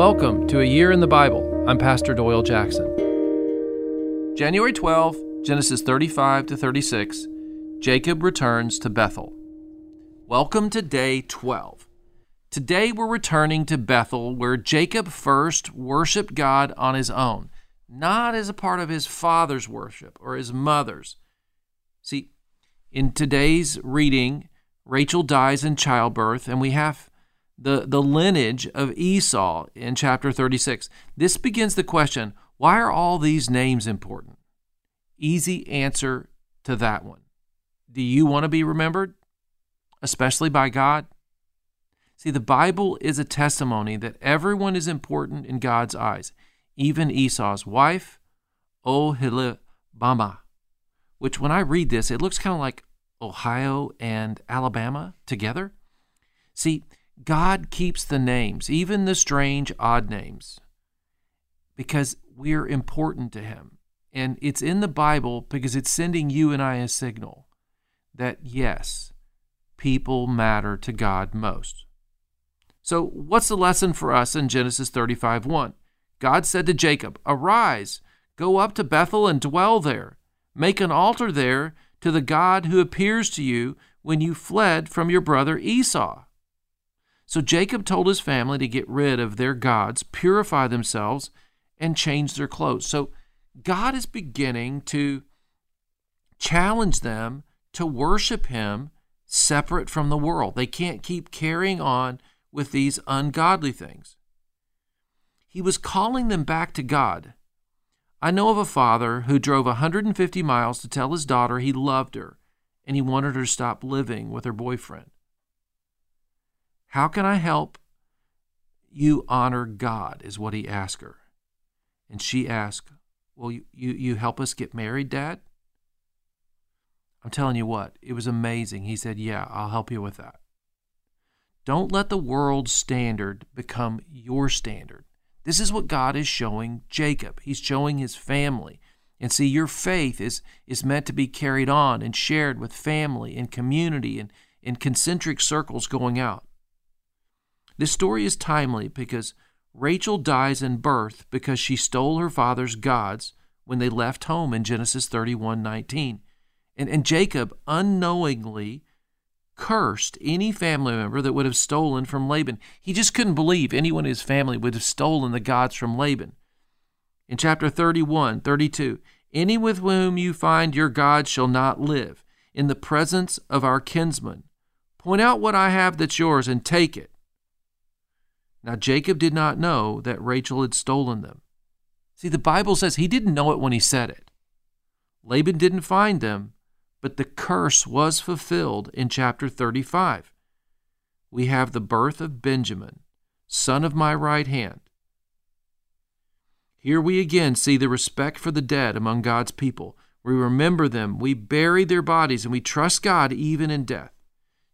Welcome to A Year in the Bible. I'm Pastor Doyle Jackson. January 12, Genesis 35 to 36, Jacob returns to Bethel. Welcome to day 12. Today we're returning to Bethel, where Jacob first worshiped God on his own, not as a part of his father's worship or his mother's. See, in today's reading, Rachel dies in childbirth, and we have the, the lineage of Esau in chapter 36. This begins the question why are all these names important? Easy answer to that one. Do you want to be remembered, especially by God? See, the Bible is a testimony that everyone is important in God's eyes, even Esau's wife, Oholibamah, which when I read this, it looks kind of like Ohio and Alabama together. See, God keeps the names, even the strange, odd names, because we're important to Him. And it's in the Bible because it's sending you and I a signal that, yes, people matter to God most. So, what's the lesson for us in Genesis 35 1? God said to Jacob, Arise, go up to Bethel and dwell there. Make an altar there to the God who appears to you when you fled from your brother Esau. So Jacob told his family to get rid of their gods, purify themselves, and change their clothes. So God is beginning to challenge them to worship him separate from the world. They can't keep carrying on with these ungodly things. He was calling them back to God. I know of a father who drove 150 miles to tell his daughter he loved her and he wanted her to stop living with her boyfriend. How can I help you honor God? is what he asked her. And she asked, Will you, you, you help us get married, Dad? I'm telling you what, it was amazing. He said, Yeah, I'll help you with that. Don't let the world's standard become your standard. This is what God is showing Jacob. He's showing his family. And see, your faith is, is meant to be carried on and shared with family and community and in concentric circles going out. This story is timely because Rachel dies in birth because she stole her father's gods when they left home in Genesis 31 19. And, and Jacob unknowingly cursed any family member that would have stolen from Laban. He just couldn't believe anyone in his family would have stolen the gods from Laban. In chapter 31, 32, any with whom you find your God shall not live in the presence of our kinsmen. Point out what I have that's yours and take it. Now, Jacob did not know that Rachel had stolen them. See, the Bible says he didn't know it when he said it. Laban didn't find them, but the curse was fulfilled in chapter 35. We have the birth of Benjamin, son of my right hand. Here we again see the respect for the dead among God's people. We remember them, we bury their bodies, and we trust God even in death.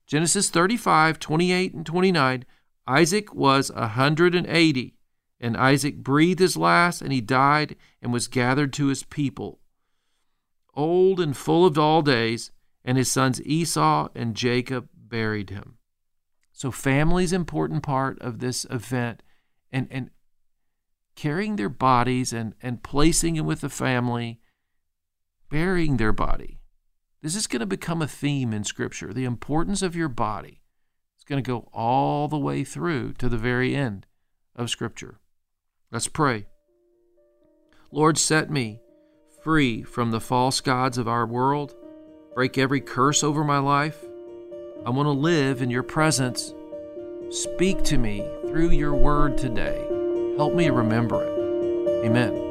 Genesis 35, 28, and 29 Isaac was a 180, and Isaac breathed his last, and he died and was gathered to his people. Old and full of all days, and his sons Esau and Jacob buried him. So family's important part of this event and, and carrying their bodies and, and placing them with the family, burying their body. This is going to become a theme in Scripture the importance of your body going to go all the way through to the very end of Scripture. Let's pray. Lord, set me free from the false gods of our world. Break every curse over my life. I want to live in your presence. Speak to me through your word today. Help me remember it. Amen.